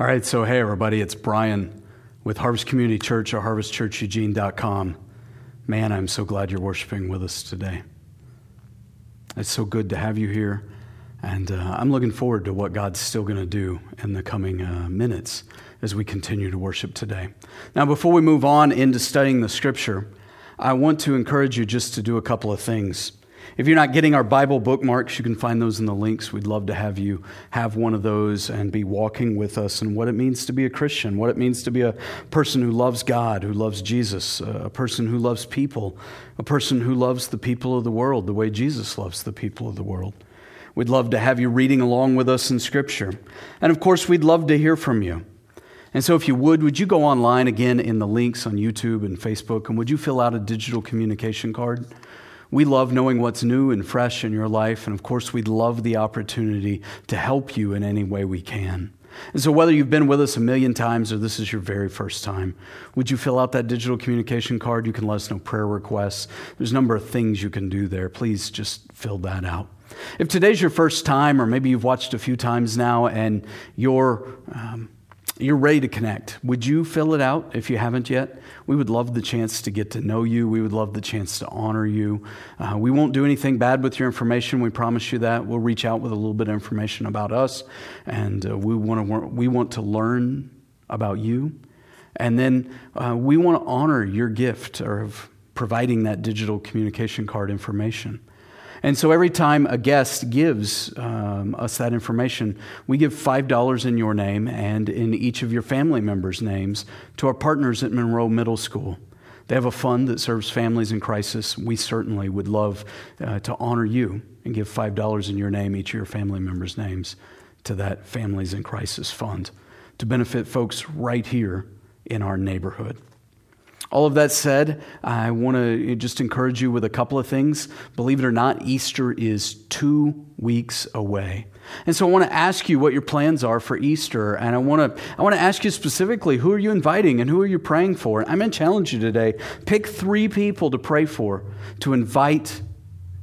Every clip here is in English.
All right, so hey, everybody, it's Brian with Harvest Community Church or harvestchurcheugene.com. Man, I'm so glad you're worshiping with us today. It's so good to have you here, and uh, I'm looking forward to what God's still going to do in the coming uh, minutes as we continue to worship today. Now, before we move on into studying the scripture, I want to encourage you just to do a couple of things. If you're not getting our Bible bookmarks, you can find those in the links. We'd love to have you have one of those and be walking with us and what it means to be a Christian, what it means to be a person who loves God, who loves Jesus, uh, a person who loves people, a person who loves the people of the world the way Jesus loves the people of the world. We'd love to have you reading along with us in Scripture. And of course, we'd love to hear from you. And so, if you would, would you go online again in the links on YouTube and Facebook and would you fill out a digital communication card? We love knowing what's new and fresh in your life, and of course, we'd love the opportunity to help you in any way we can. And so, whether you've been with us a million times or this is your very first time, would you fill out that digital communication card? You can let us know prayer requests. There's a number of things you can do there. Please just fill that out. If today's your first time, or maybe you've watched a few times now and you're um, you're ready to connect. Would you fill it out if you haven't yet? We would love the chance to get to know you. We would love the chance to honor you. Uh, we won't do anything bad with your information. We promise you that. We'll reach out with a little bit of information about us, and uh, we want to we want to learn about you, and then uh, we want to honor your gift of providing that digital communication card information. And so every time a guest gives um, us that information, we give $5 in your name and in each of your family members' names to our partners at Monroe Middle School. They have a fund that serves families in crisis. We certainly would love uh, to honor you and give $5 in your name, each of your family members' names, to that Families in Crisis Fund to benefit folks right here in our neighborhood. All of that said, I want to just encourage you with a couple of things. Believe it or not, Easter is two weeks away. And so I want to ask you what your plans are for Easter. And I want to, I want to ask you specifically who are you inviting and who are you praying for? I'm going to challenge you today. Pick three people to pray for, to invite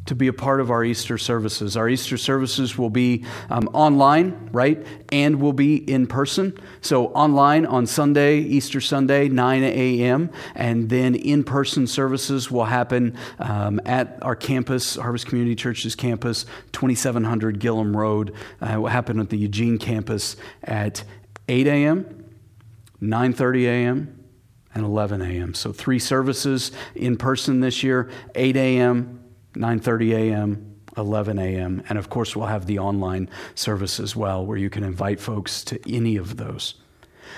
to be a part of our Easter services. Our Easter services will be um, online, right? And will be in person. So, online on Sunday, Easter Sunday, 9 a.m., and then in person services will happen um, at our campus, Harvest Community Church's campus, 2700 Gilham Road. Uh, it will happen at the Eugene campus at 8 a.m., 9:30 a.m., and 11 a.m. So, three services in person this year 8 a.m., 9:30 a.m., 11 a.m., and of course we'll have the online service as well where you can invite folks to any of those.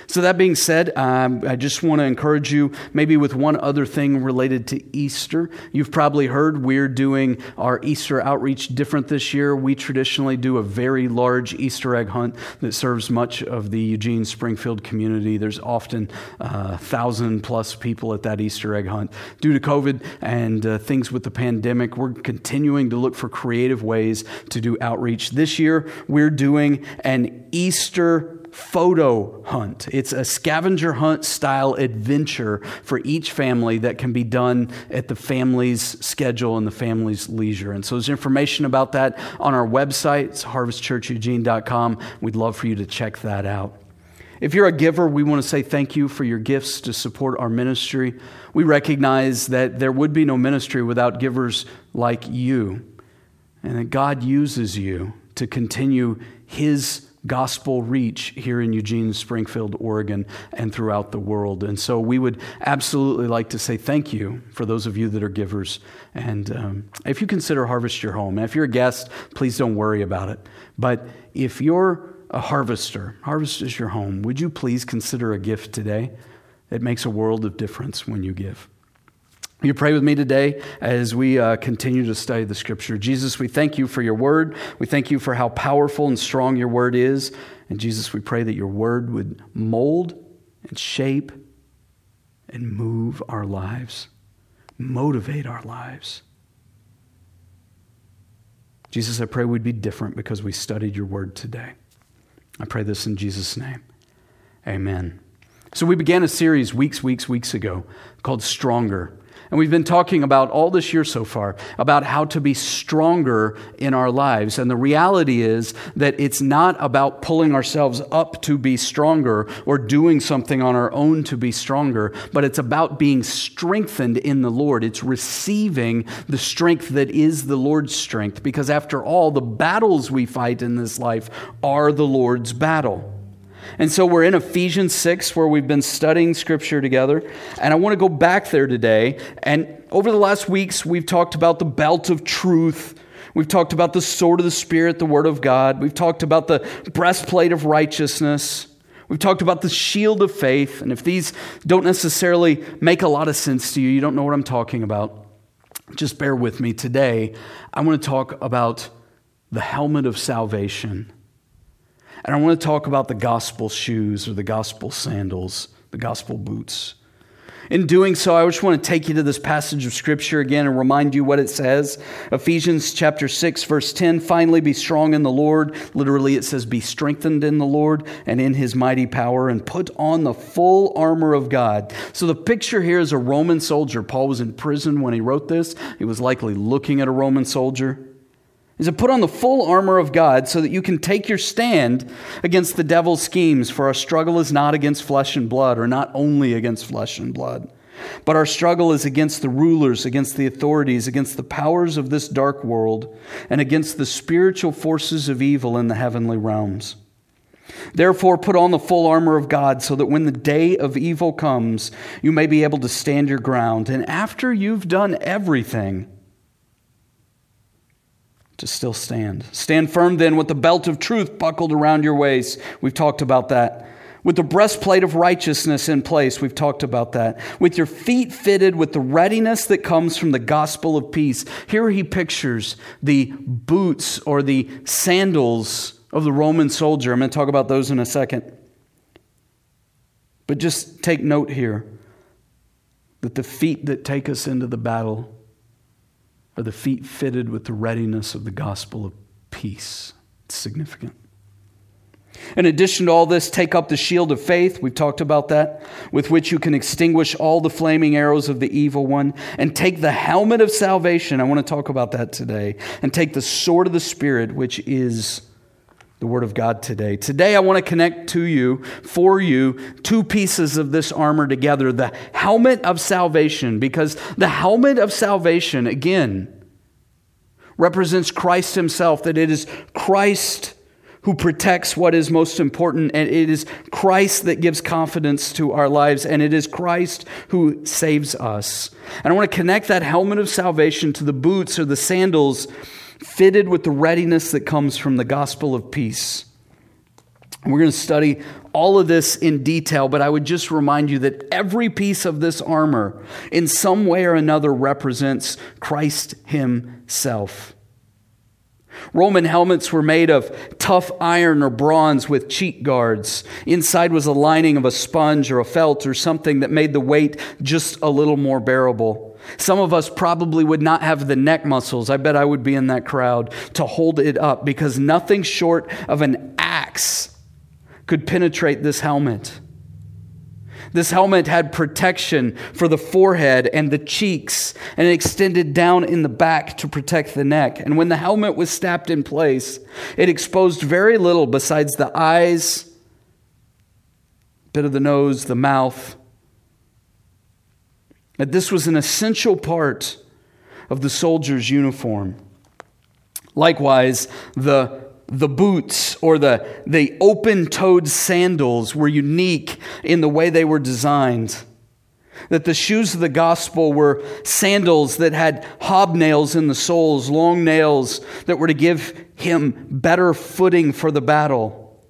So, that being said, um, I just want to encourage you maybe with one other thing related to Easter. You've probably heard we're doing our Easter outreach different this year. We traditionally do a very large Easter egg hunt that serves much of the Eugene Springfield community. There's often uh, thousand plus people at that Easter egg hunt. Due to COVID and uh, things with the pandemic, we're continuing to look for creative ways to do outreach. This year, we're doing an Easter photo hunt. It's a scavenger hunt style adventure for each family that can be done at the family's schedule and the family's leisure. And so there's information about that on our website. It's harvestchurcheugene.com. We'd love for you to check that out. If you're a giver, we want to say thank you for your gifts to support our ministry. We recognize that there would be no ministry without givers like you, and that God uses you to continue His gospel reach here in Eugene, Springfield, Oregon, and throughout the world. And so we would absolutely like to say thank you for those of you that are givers. And um, if you consider Harvest your home, and if you're a guest, please don't worry about it. But if you're a harvester, Harvest is your home, would you please consider a gift today? It makes a world of difference when you give. You pray with me today as we uh, continue to study the scripture. Jesus, we thank you for your word. We thank you for how powerful and strong your word is. And Jesus, we pray that your word would mold and shape and move our lives, motivate our lives. Jesus, I pray we'd be different because we studied your word today. I pray this in Jesus' name. Amen. So, we began a series weeks, weeks, weeks ago called Stronger. And we've been talking about all this year so far about how to be stronger in our lives. And the reality is that it's not about pulling ourselves up to be stronger or doing something on our own to be stronger, but it's about being strengthened in the Lord. It's receiving the strength that is the Lord's strength. Because after all, the battles we fight in this life are the Lord's battle. And so we're in Ephesians 6 where we've been studying scripture together. And I want to go back there today. And over the last weeks, we've talked about the belt of truth. We've talked about the sword of the Spirit, the Word of God. We've talked about the breastplate of righteousness. We've talked about the shield of faith. And if these don't necessarily make a lot of sense to you, you don't know what I'm talking about, just bear with me. Today, I want to talk about the helmet of salvation. And I want to talk about the gospel shoes or the gospel sandals, the gospel boots. In doing so, I just want to take you to this passage of scripture again and remind you what it says. Ephesians chapter 6 verse 10, finally be strong in the Lord. Literally it says be strengthened in the Lord and in his mighty power and put on the full armor of God. So the picture here is a Roman soldier. Paul was in prison when he wrote this. He was likely looking at a Roman soldier is to put on the full armor of God so that you can take your stand against the devil's schemes. For our struggle is not against flesh and blood, or not only against flesh and blood, but our struggle is against the rulers, against the authorities, against the powers of this dark world, and against the spiritual forces of evil in the heavenly realms. Therefore, put on the full armor of God so that when the day of evil comes, you may be able to stand your ground. And after you've done everything, to still stand. Stand firm then with the belt of truth buckled around your waist. We've talked about that. With the breastplate of righteousness in place. We've talked about that. With your feet fitted with the readiness that comes from the gospel of peace. Here he pictures the boots or the sandals of the Roman soldier. I'm going to talk about those in a second. But just take note here that the feet that take us into the battle are the feet fitted with the readiness of the gospel of peace. It's significant. In addition to all this, take up the shield of faith. We've talked about that, with which you can extinguish all the flaming arrows of the evil one. And take the helmet of salvation. I want to talk about that today. And take the sword of the Spirit, which is the Word of God today. Today, I want to connect to you, for you, two pieces of this armor together the helmet of salvation, because the helmet of salvation, again, represents Christ Himself, that it is Christ who protects what is most important, and it is Christ that gives confidence to our lives, and it is Christ who saves us. And I want to connect that helmet of salvation to the boots or the sandals fitted with the readiness that comes from the gospel of peace. We're going to study all of this in detail, but I would just remind you that every piece of this armor, in some way or another, represents Christ Himself. Roman helmets were made of tough iron or bronze with cheek guards. Inside was a lining of a sponge or a felt or something that made the weight just a little more bearable. Some of us probably would not have the neck muscles, I bet I would be in that crowd, to hold it up because nothing short of an axe could penetrate this helmet. This helmet had protection for the forehead and the cheeks, and it extended down in the back to protect the neck. And when the helmet was snapped in place, it exposed very little besides the eyes, bit of the nose, the mouth. That this was an essential part of the soldier's uniform. Likewise, the the boots or the, the open toed sandals were unique in the way they were designed. That the shoes of the gospel were sandals that had hobnails in the soles, long nails that were to give him better footing for the battle.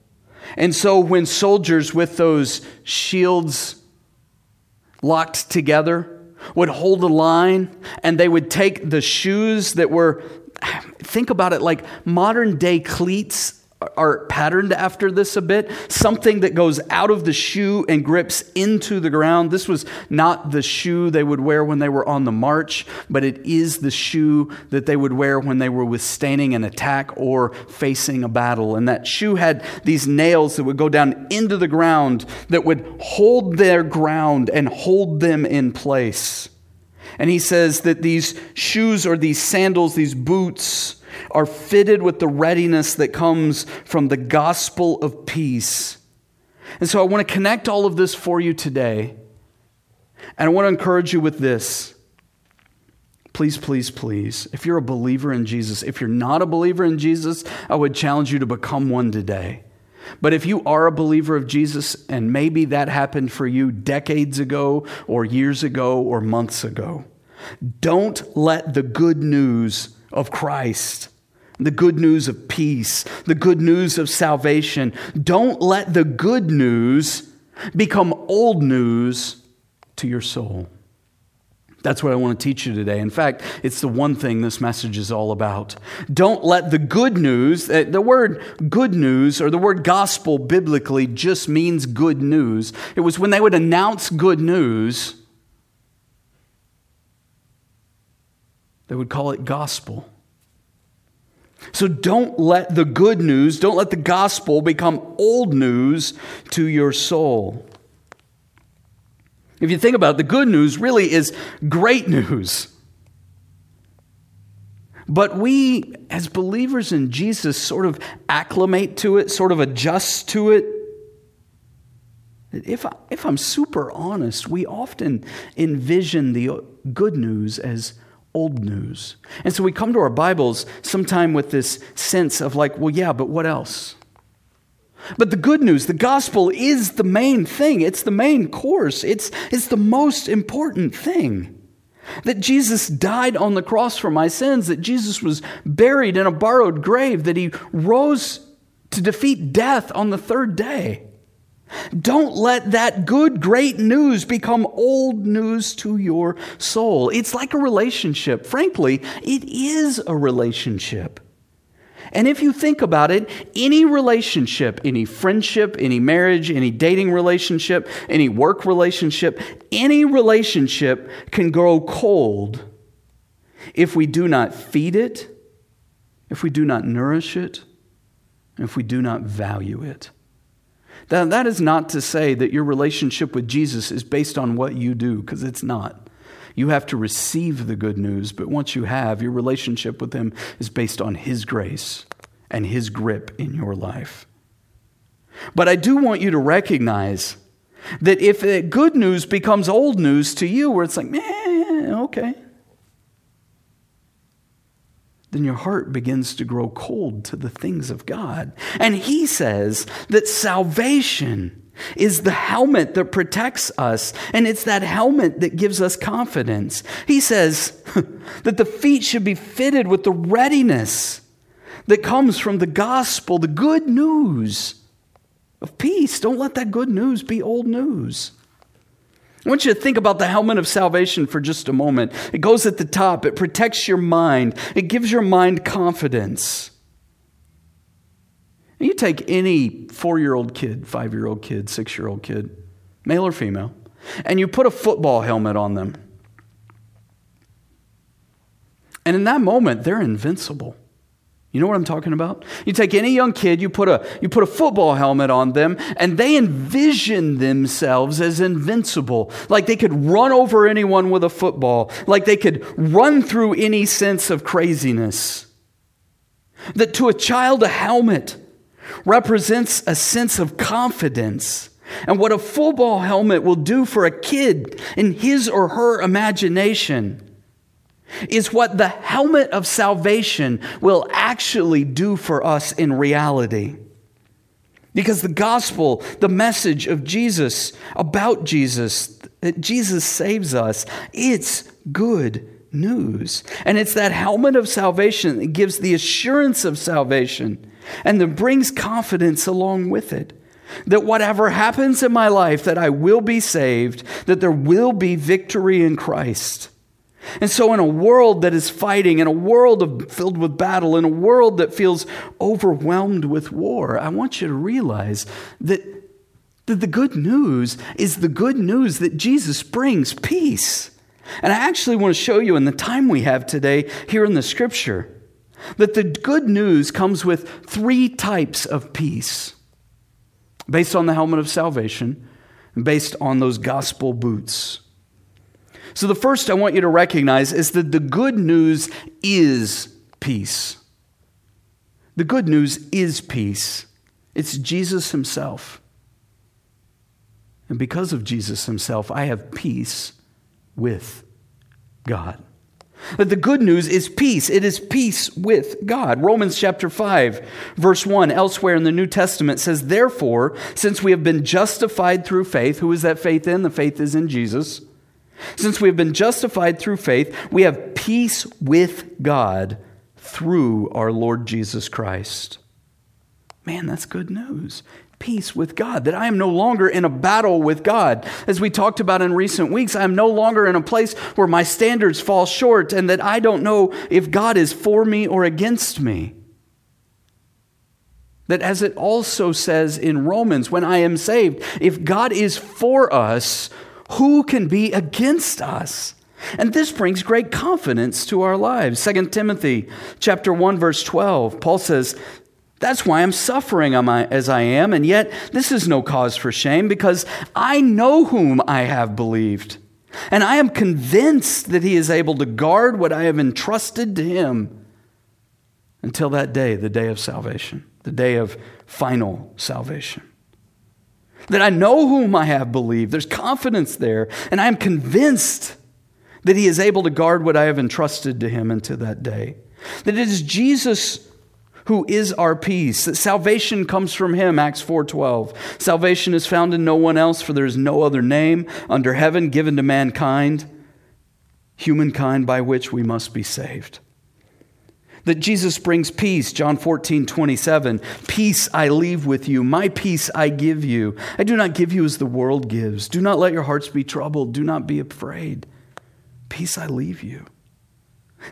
And so when soldiers with those shields locked together, would hold a line and they would take the shoes that were think about it like modern day cleats are patterned after this a bit. Something that goes out of the shoe and grips into the ground. This was not the shoe they would wear when they were on the march, but it is the shoe that they would wear when they were withstanding an attack or facing a battle. And that shoe had these nails that would go down into the ground that would hold their ground and hold them in place. And he says that these shoes or these sandals, these boots, are fitted with the readiness that comes from the gospel of peace. And so I want to connect all of this for you today. And I want to encourage you with this. Please, please, please, if you're a believer in Jesus, if you're not a believer in Jesus, I would challenge you to become one today. But if you are a believer of Jesus, and maybe that happened for you decades ago, or years ago, or months ago, don't let the good news of Christ, the good news of peace, the good news of salvation, don't let the good news become old news to your soul. That's what I want to teach you today. In fact, it's the one thing this message is all about. Don't let the good news, uh, the word good news or the word gospel biblically just means good news. It was when they would announce good news, they would call it gospel. So don't let the good news, don't let the gospel become old news to your soul. If you think about it, the good news really is great news. But we, as believers in Jesus, sort of acclimate to it, sort of adjust to it. If, I, if I'm super honest, we often envision the good news as old news. And so we come to our Bibles sometime with this sense of like, well, yeah, but what else? But the good news, the gospel is the main thing. It's the main course. It's, it's the most important thing. That Jesus died on the cross for my sins, that Jesus was buried in a borrowed grave, that he rose to defeat death on the third day. Don't let that good, great news become old news to your soul. It's like a relationship. Frankly, it is a relationship. And if you think about it, any relationship, any friendship, any marriage, any dating relationship, any work relationship, any relationship can grow cold if we do not feed it, if we do not nourish it, if we do not value it. Now, that is not to say that your relationship with Jesus is based on what you do, because it's not. You have to receive the good news, but once you have, your relationship with Him is based on His grace and His grip in your life. But I do want you to recognize that if good news becomes old news to you, where it's like, man, okay, then your heart begins to grow cold to the things of God. And He says that salvation is the helmet that protects us, and it's that helmet that gives us confidence. He says that the feet should be fitted with the readiness that comes from the gospel, the good news of peace. Don't let that good news be old news. I want you to think about the helmet of salvation for just a moment. It goes at the top, it protects your mind, it gives your mind confidence. You take any four year old kid, five year old kid, six year old kid, male or female, and you put a football helmet on them. And in that moment, they're invincible. You know what I'm talking about? You take any young kid, you put a you put a football helmet on them, and they envision themselves as invincible, like they could run over anyone with a football, like they could run through any sense of craziness. That to a child a helmet represents a sense of confidence. And what a football helmet will do for a kid in his or her imagination is what the helmet of salvation will actually do for us in reality. Because the gospel, the message of Jesus, about Jesus, that Jesus saves us, it's good news. And it's that helmet of salvation that gives the assurance of salvation and that brings confidence along with it. That whatever happens in my life, that I will be saved, that there will be victory in Christ. And so, in a world that is fighting, in a world of, filled with battle, in a world that feels overwhelmed with war, I want you to realize that, that the good news is the good news that Jesus brings peace. And I actually want to show you in the time we have today here in the scripture that the good news comes with three types of peace based on the helmet of salvation based on those gospel boots. So, the first I want you to recognize is that the good news is peace. The good news is peace. It's Jesus Himself. And because of Jesus Himself, I have peace with God. But the good news is peace. It is peace with God. Romans chapter 5, verse 1, elsewhere in the New Testament says, Therefore, since we have been justified through faith, who is that faith in? The faith is in Jesus. Since we have been justified through faith, we have peace with God through our Lord Jesus Christ. Man, that's good news peace with God, that I am no longer in a battle with God. As we talked about in recent weeks, I am no longer in a place where my standards fall short and that I don't know if God is for me or against me. That, as it also says in Romans, when I am saved, if God is for us, who can be against us? And this brings great confidence to our lives. 2 Timothy chapter 1 verse 12. Paul says, that's why I'm suffering as I am, and yet this is no cause for shame because I know whom I have believed. And I am convinced that he is able to guard what I have entrusted to him until that day, the day of salvation, the day of final salvation. That I know whom I have believed. There's confidence there. And I am convinced that he is able to guard what I have entrusted to him until that day. That it is Jesus who is our peace. That salvation comes from him, Acts 4:12. Salvation is found in no one else, for there is no other name under heaven given to mankind, humankind by which we must be saved. That Jesus brings peace, John 14, 27. Peace I leave with you, my peace I give you. I do not give you as the world gives. Do not let your hearts be troubled, do not be afraid. Peace I leave you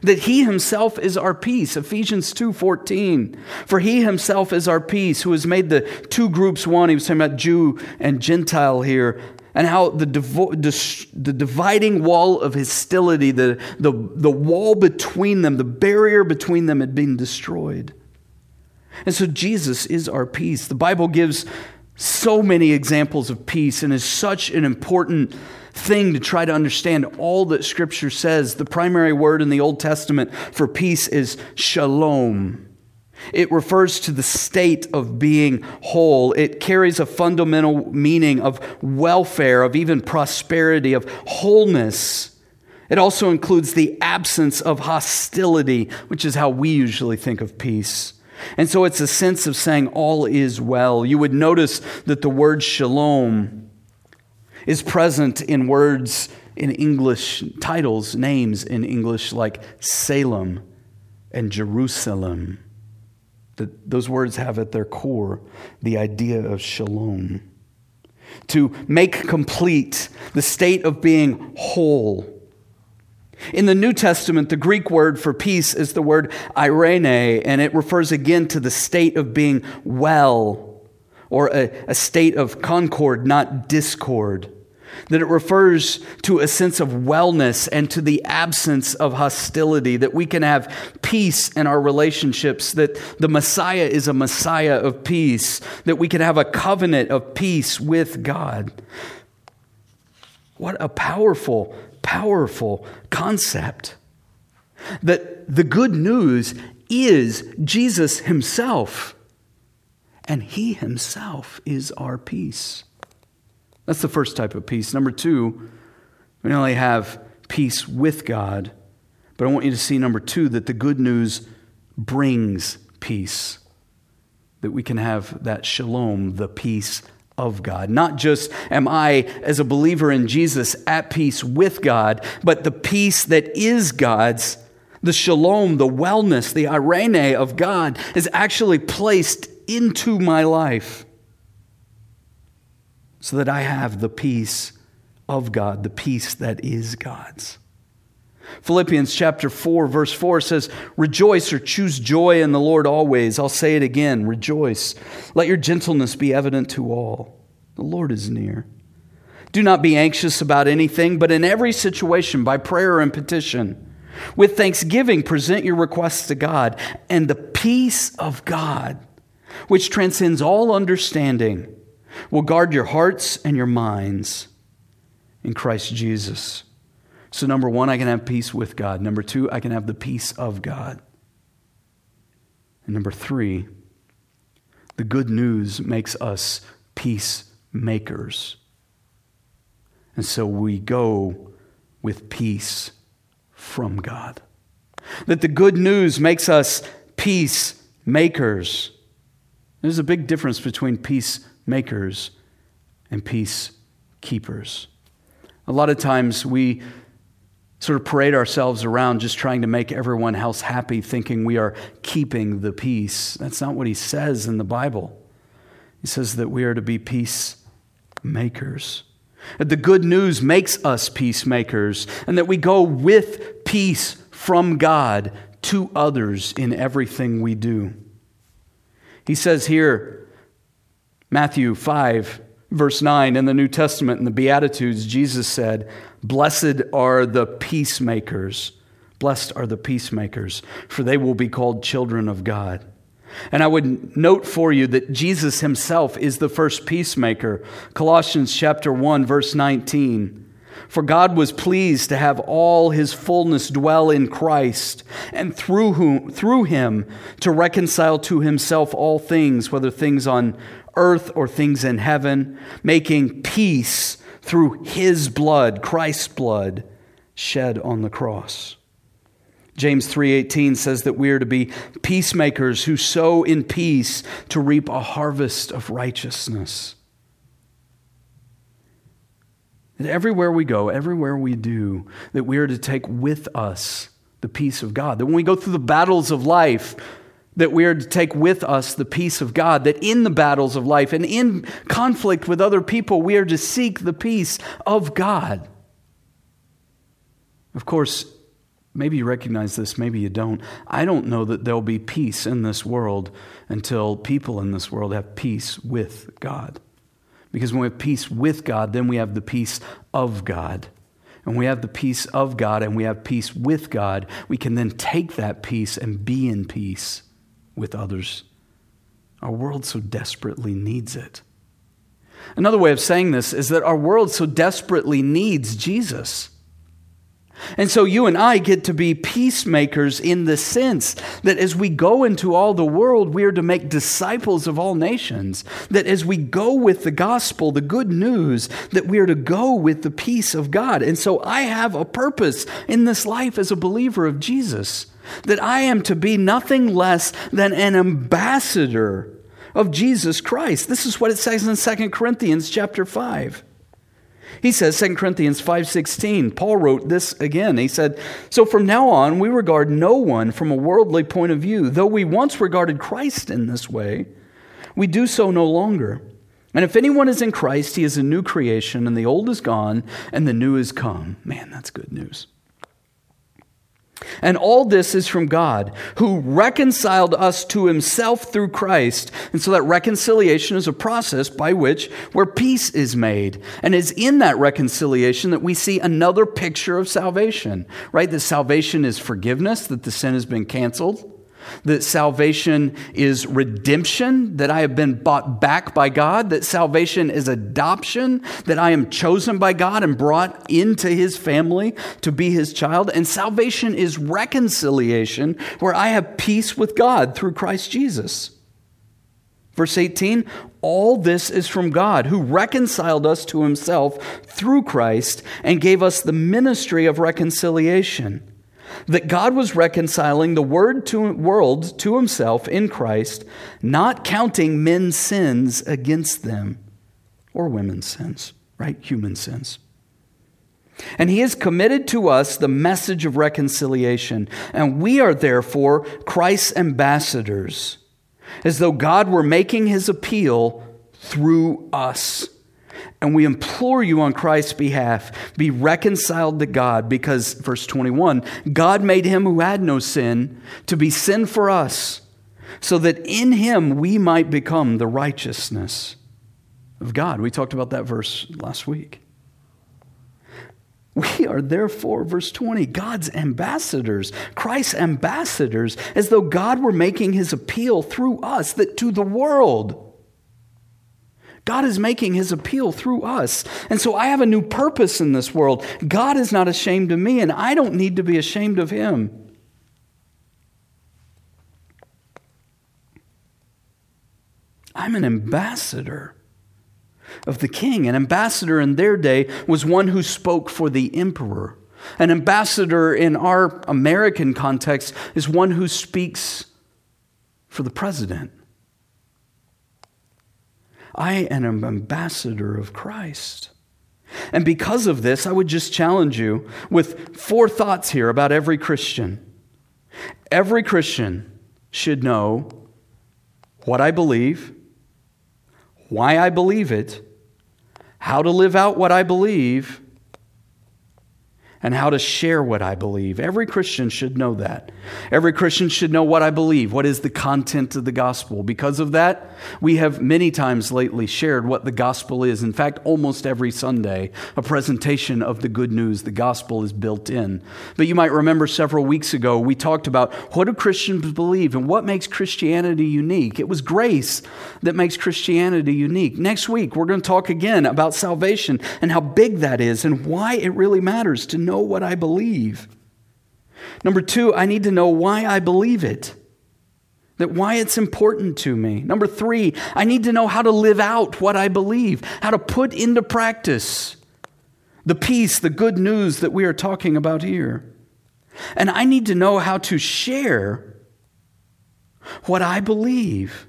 that he himself is our peace ephesians 2.14 for he himself is our peace who has made the two groups one he was talking about jew and gentile here and how the, devo- the dividing wall of hostility the, the, the wall between them the barrier between them had been destroyed and so jesus is our peace the bible gives so many examples of peace and is such an important thing to try to understand all that Scripture says. The primary word in the Old Testament for peace is shalom. It refers to the state of being whole. It carries a fundamental meaning of welfare, of even prosperity, of wholeness. It also includes the absence of hostility, which is how we usually think of peace. And so it's a sense of saying all is well. You would notice that the word shalom is present in words in English, titles, names in English like Salem and Jerusalem. That those words have at their core the idea of shalom. To make complete the state of being whole. In the New Testament, the Greek word for peace is the word eirene, and it refers again to the state of being well, or a, a state of concord, not discord that it refers to a sense of wellness and to the absence of hostility, that we can have peace in our relationships, that the Messiah is a Messiah of peace, that we can have a covenant of peace with God. What a powerful, powerful concept. That the good news is Jesus Himself, and He Himself is our peace. That's the first type of peace. Number two, we not only have peace with God, but I want you to see, number two, that the good news brings peace. That we can have that shalom, the peace of God. Not just am I, as a believer in Jesus, at peace with God, but the peace that is God's, the shalom, the wellness, the eirene of God is actually placed into my life so that I have the peace of God, the peace that is God's. Philippians chapter 4, verse 4 says, Rejoice or choose joy in the Lord always. I'll say it again rejoice. Let your gentleness be evident to all. The Lord is near. Do not be anxious about anything, but in every situation, by prayer and petition, with thanksgiving, present your requests to God, and the peace of God, which transcends all understanding, will guard your hearts and your minds in Christ Jesus. So, number one, I can have peace with God. Number two, I can have the peace of God. And number three, the good news makes us peacemakers. And so we go with peace from God. That the good news makes us peacemakers. There's a big difference between peacemakers and peacekeepers. A lot of times we sort of parade ourselves around just trying to make everyone else happy, thinking we are keeping the peace. That's not what he says in the Bible. He says that we are to be peacemakers. That the good news makes us peacemakers, and that we go with peace from God to others in everything we do. He says here, Matthew 5, verse 9, in the New Testament, in the Beatitudes, Jesus said, Blessed are the peacemakers. Blessed are the peacemakers, for they will be called children of God. And I would note for you that Jesus himself is the first peacemaker. Colossians chapter 1 verse 19. For God was pleased to have all his fullness dwell in Christ, and through whom through him to reconcile to himself all things, whether things on earth or things in heaven, making peace through his blood, Christ's blood, shed on the cross. James 3:18 says that we are to be peacemakers who sow in peace to reap a harvest of righteousness. That everywhere we go, everywhere we do, that we are to take with us the peace of God. That when we go through the battles of life, that we are to take with us the peace of God, that in the battles of life and in conflict with other people, we are to seek the peace of God. Of course, Maybe you recognize this, maybe you don't. I don't know that there'll be peace in this world until people in this world have peace with God. Because when we have peace with God, then we have the peace of God. And we have the peace of God and we have peace with God, we can then take that peace and be in peace with others. Our world so desperately needs it. Another way of saying this is that our world so desperately needs Jesus. And so you and I get to be peacemakers in the sense that as we go into all the world, we are to make disciples of all nations. That as we go with the gospel, the good news, that we are to go with the peace of God. And so I have a purpose in this life as a believer of Jesus. That I am to be nothing less than an ambassador of Jesus Christ. This is what it says in 2 Corinthians chapter 5. He says 2 Corinthians 5:16. Paul wrote this again. He said, "So from now on we regard no one from a worldly point of view, though we once regarded Christ in this way, we do so no longer. And if anyone is in Christ, he is a new creation, and the old is gone and the new is come." Man, that's good news. And all this is from God, who reconciled us to himself through Christ. And so that reconciliation is a process by which where peace is made. And it's in that reconciliation that we see another picture of salvation, right? That salvation is forgiveness, that the sin has been canceled that salvation is redemption, that I have been bought back by God, that salvation is adoption, that I am chosen by God and brought into his family to be his child, and salvation is reconciliation, where I have peace with God through Christ Jesus. Verse 18, all this is from God, who reconciled us to himself through Christ and gave us the ministry of reconciliation that God was reconciling the word to, world to himself in Christ, not counting men's sins against them, or women's sins, right? Human sins. And he has committed to us the message of reconciliation, and we are therefore Christ's ambassadors, as though God were making his appeal through us. And we implore you on Christ's behalf, be reconciled to God, because, verse 21, God made him who had no sin to be sin for us, so that in him we might become the righteousness of God. We talked about that verse last week. We are therefore, verse 20, God's ambassadors, Christ's ambassadors, as though God were making his appeal through us that to the world God is making his appeal through us. And so I have a new purpose in this world. God is not ashamed of me, and I don't need to be ashamed of him. I'm an ambassador of the king. An ambassador in their day was one who spoke for the emperor. An ambassador in our American context is one who speaks for the president. I am an ambassador of Christ. And because of this, I would just challenge you with four thoughts here about every Christian. Every Christian should know what I believe, why I believe it, how to live out what I believe, and how to share what I believe. Every Christian should know that. Every Christian should know what I believe. What is the content of the gospel? Because of that, we have many times lately shared what the gospel is. In fact, almost every Sunday, a presentation of the good news, the gospel is built in. But you might remember several weeks ago, we talked about what do Christians believe and what makes Christianity unique. It was grace that makes Christianity unique. Next week, we're going to talk again about salvation and how big that is and why it really matters to know what I believe. Number two, I need to know why I believe it, that why it's important to me. Number three, I need to know how to live out what I believe, how to put into practice the peace, the good news that we are talking about here. And I need to know how to share what I believe,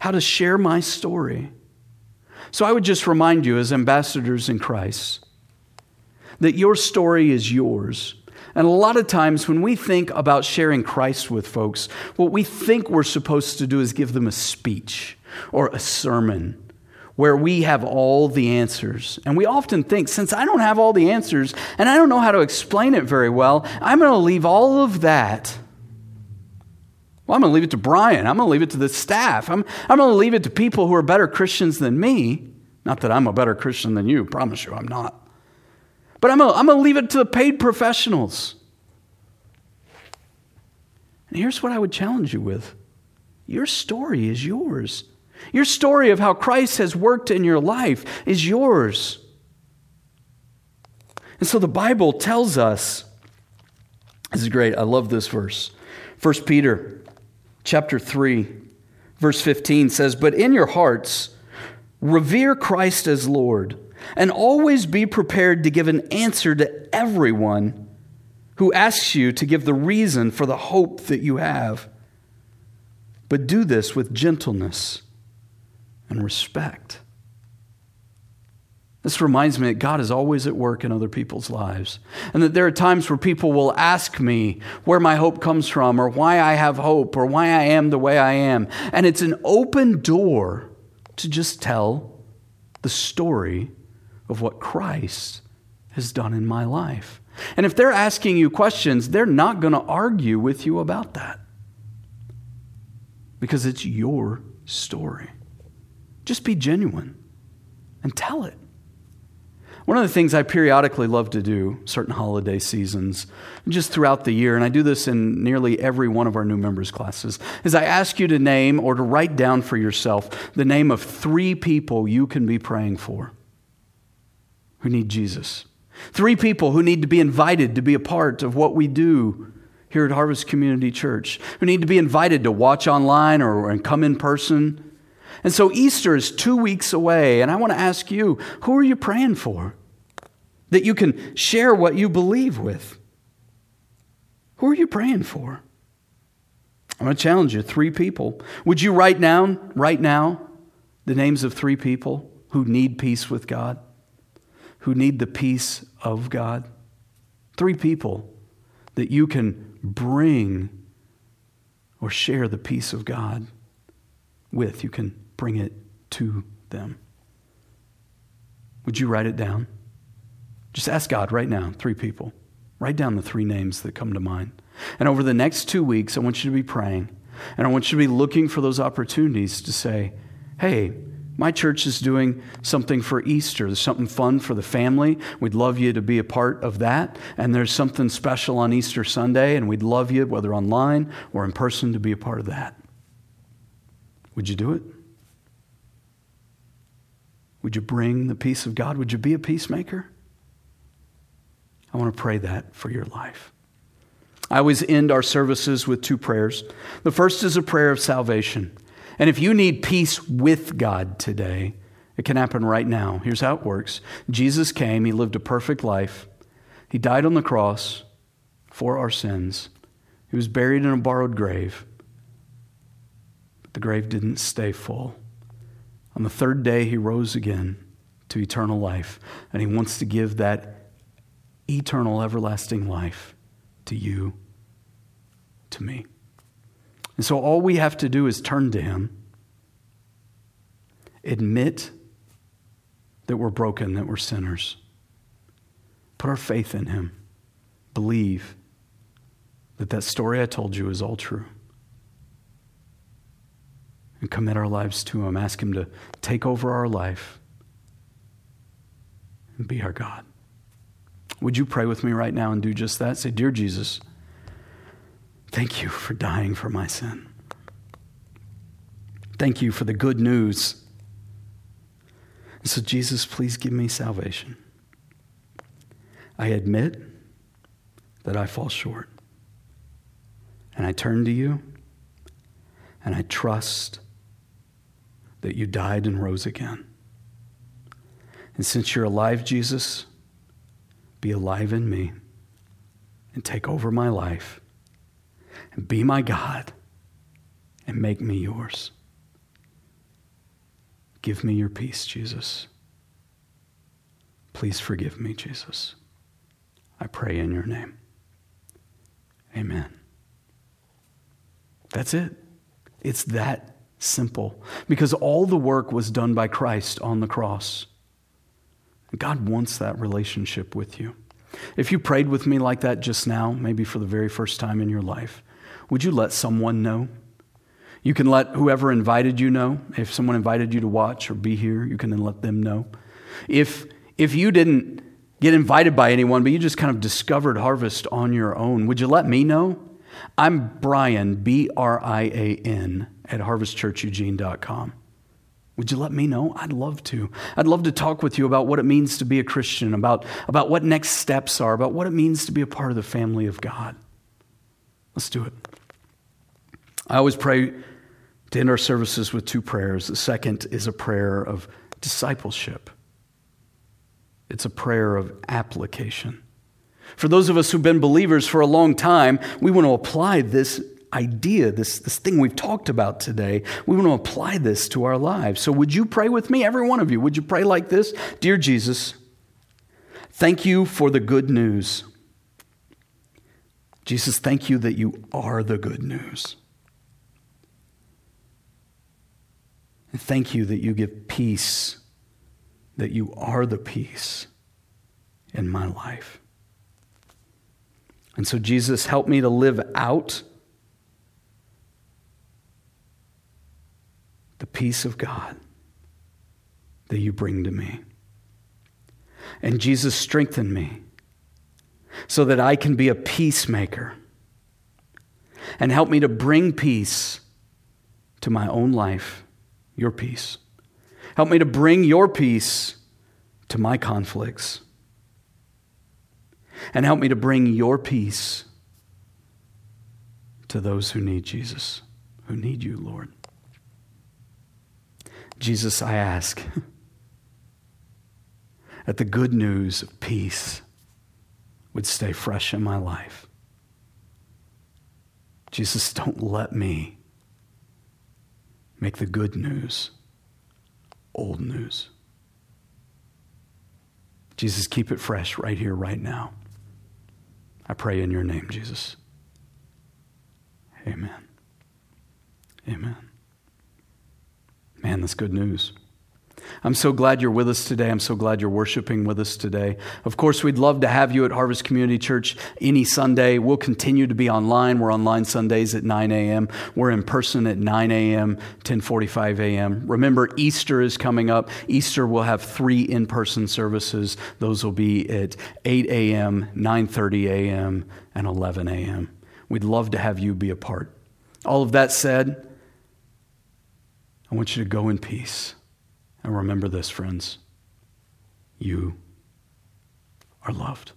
how to share my story. So I would just remind you, as ambassadors in Christ, that your story is yours. And a lot of times when we think about sharing Christ with folks, what we think we're supposed to do is give them a speech or a sermon where we have all the answers. And we often think, since I don't have all the answers and I don't know how to explain it very well, I'm going to leave all of that. Well, I'm going to leave it to Brian. I'm going to leave it to the staff. I'm, I'm going to leave it to people who are better Christians than me. Not that I'm a better Christian than you, promise you, I'm not. But I'm going to leave it to the paid professionals. And here's what I would challenge you with your story is yours. Your story of how Christ has worked in your life is yours. And so the Bible tells us this is great. I love this verse. 1 Peter chapter 3 verse 15 says, "But in your hearts revere Christ as Lord." And always be prepared to give an answer to everyone who asks you to give the reason for the hope that you have. But do this with gentleness and respect. This reminds me that God is always at work in other people's lives. And that there are times where people will ask me where my hope comes from, or why I have hope, or why I am the way I am. And it's an open door to just tell the story of what Christ has done in my life. And if they're asking you questions, they're not going to argue with you about that because it's your story. Just be genuine and tell it. One of the things I periodically love to do, certain holiday seasons, just throughout the year, and I do this in nearly every one of our new members' classes, is I ask you to name or to write down for yourself the name of three people you can be praying for who need Jesus. Three people who need to be invited to be a part of what we do here at Harvest Community Church, who need to be invited to watch online or and come in person. And so Easter is two weeks away, and I want to ask you who are you praying for? That you can share what you believe with. Who are you praying for? I'm going to challenge you three people. Would you write down right now the names of three people who need peace with God? Who need the peace of God. Three people that you can bring or share the peace of God with. You can bring it to them. Would you write it down? Just ask God right now, three people. Write down the three names that come to mind. And over the next two weeks, I want you to be praying. And I want you to be looking for those opportunities to say, hey, my church is doing something for Easter. There's something fun for the family. We'd love you to be a part of that. And there's something special on Easter Sunday, and we'd love you, whether online or in person, to be a part of that. Would you do it? Would you bring the peace of God? Would you be a peacemaker? I want to pray that for your life. I always end our services with two prayers. The first is a prayer of salvation. And if you need peace with God today, it can happen right now. Here's how it works Jesus came, He lived a perfect life, He died on the cross for our sins, He was buried in a borrowed grave. But the grave didn't stay full. On the third day, He rose again to eternal life, and He wants to give that eternal, everlasting life to you, to me. And so all we have to do is turn to Him, admit that we're broken, that we're sinners, put our faith in Him, believe that that story I told you is all true, and commit our lives to Him. Ask Him to take over our life and be our God. Would you pray with me right now and do just that? Say, Dear Jesus, Thank you for dying for my sin. Thank you for the good news. So, Jesus, please give me salvation. I admit that I fall short. And I turn to you and I trust that you died and rose again. And since you're alive, Jesus, be alive in me and take over my life be my God and make me yours. Give me your peace, Jesus. Please forgive me, Jesus. I pray in your name. Amen. That's it. It's that simple because all the work was done by Christ on the cross. God wants that relationship with you. If you prayed with me like that just now, maybe for the very first time in your life, would you let someone know? You can let whoever invited you know. If someone invited you to watch or be here, you can then let them know. If, if you didn't get invited by anyone, but you just kind of discovered Harvest on your own, would you let me know? I'm Brian, B R I A N, at harvestchurcheugene.com. Would you let me know? I'd love to. I'd love to talk with you about what it means to be a Christian, about, about what next steps are, about what it means to be a part of the family of God. Let's do it. I always pray to end our services with two prayers. The second is a prayer of discipleship, it's a prayer of application. For those of us who've been believers for a long time, we want to apply this idea, this, this thing we've talked about today. We want to apply this to our lives. So, would you pray with me? Every one of you, would you pray like this? Dear Jesus, thank you for the good news. Jesus, thank you that you are the good news. And thank you that you give peace, that you are the peace in my life. And so, Jesus, help me to live out the peace of God that you bring to me. And Jesus, strengthen me so that I can be a peacemaker and help me to bring peace to my own life your peace. Help me to bring your peace to my conflicts. And help me to bring your peace to those who need Jesus, who need you, Lord. Jesus, I ask that the good news of peace would stay fresh in my life. Jesus, don't let me make the good news old news. Jesus, keep it fresh right here, right now. I pray in your name, Jesus. Amen. Amen. Man, that's good news. I'm so glad you're with us today. I'm so glad you're worshiping with us today. Of course, we'd love to have you at Harvest Community Church any Sunday. We'll continue to be online. We're online Sundays at 9 a.m. We're in person at 9 a.m., 10:45 a.m. Remember, Easter is coming up. Easter will have three in-person services. Those will be at 8 a.m., 9:30 a.m., and 11 a.m. We'd love to have you be a part. All of that said, I want you to go in peace And remember this, friends you are loved.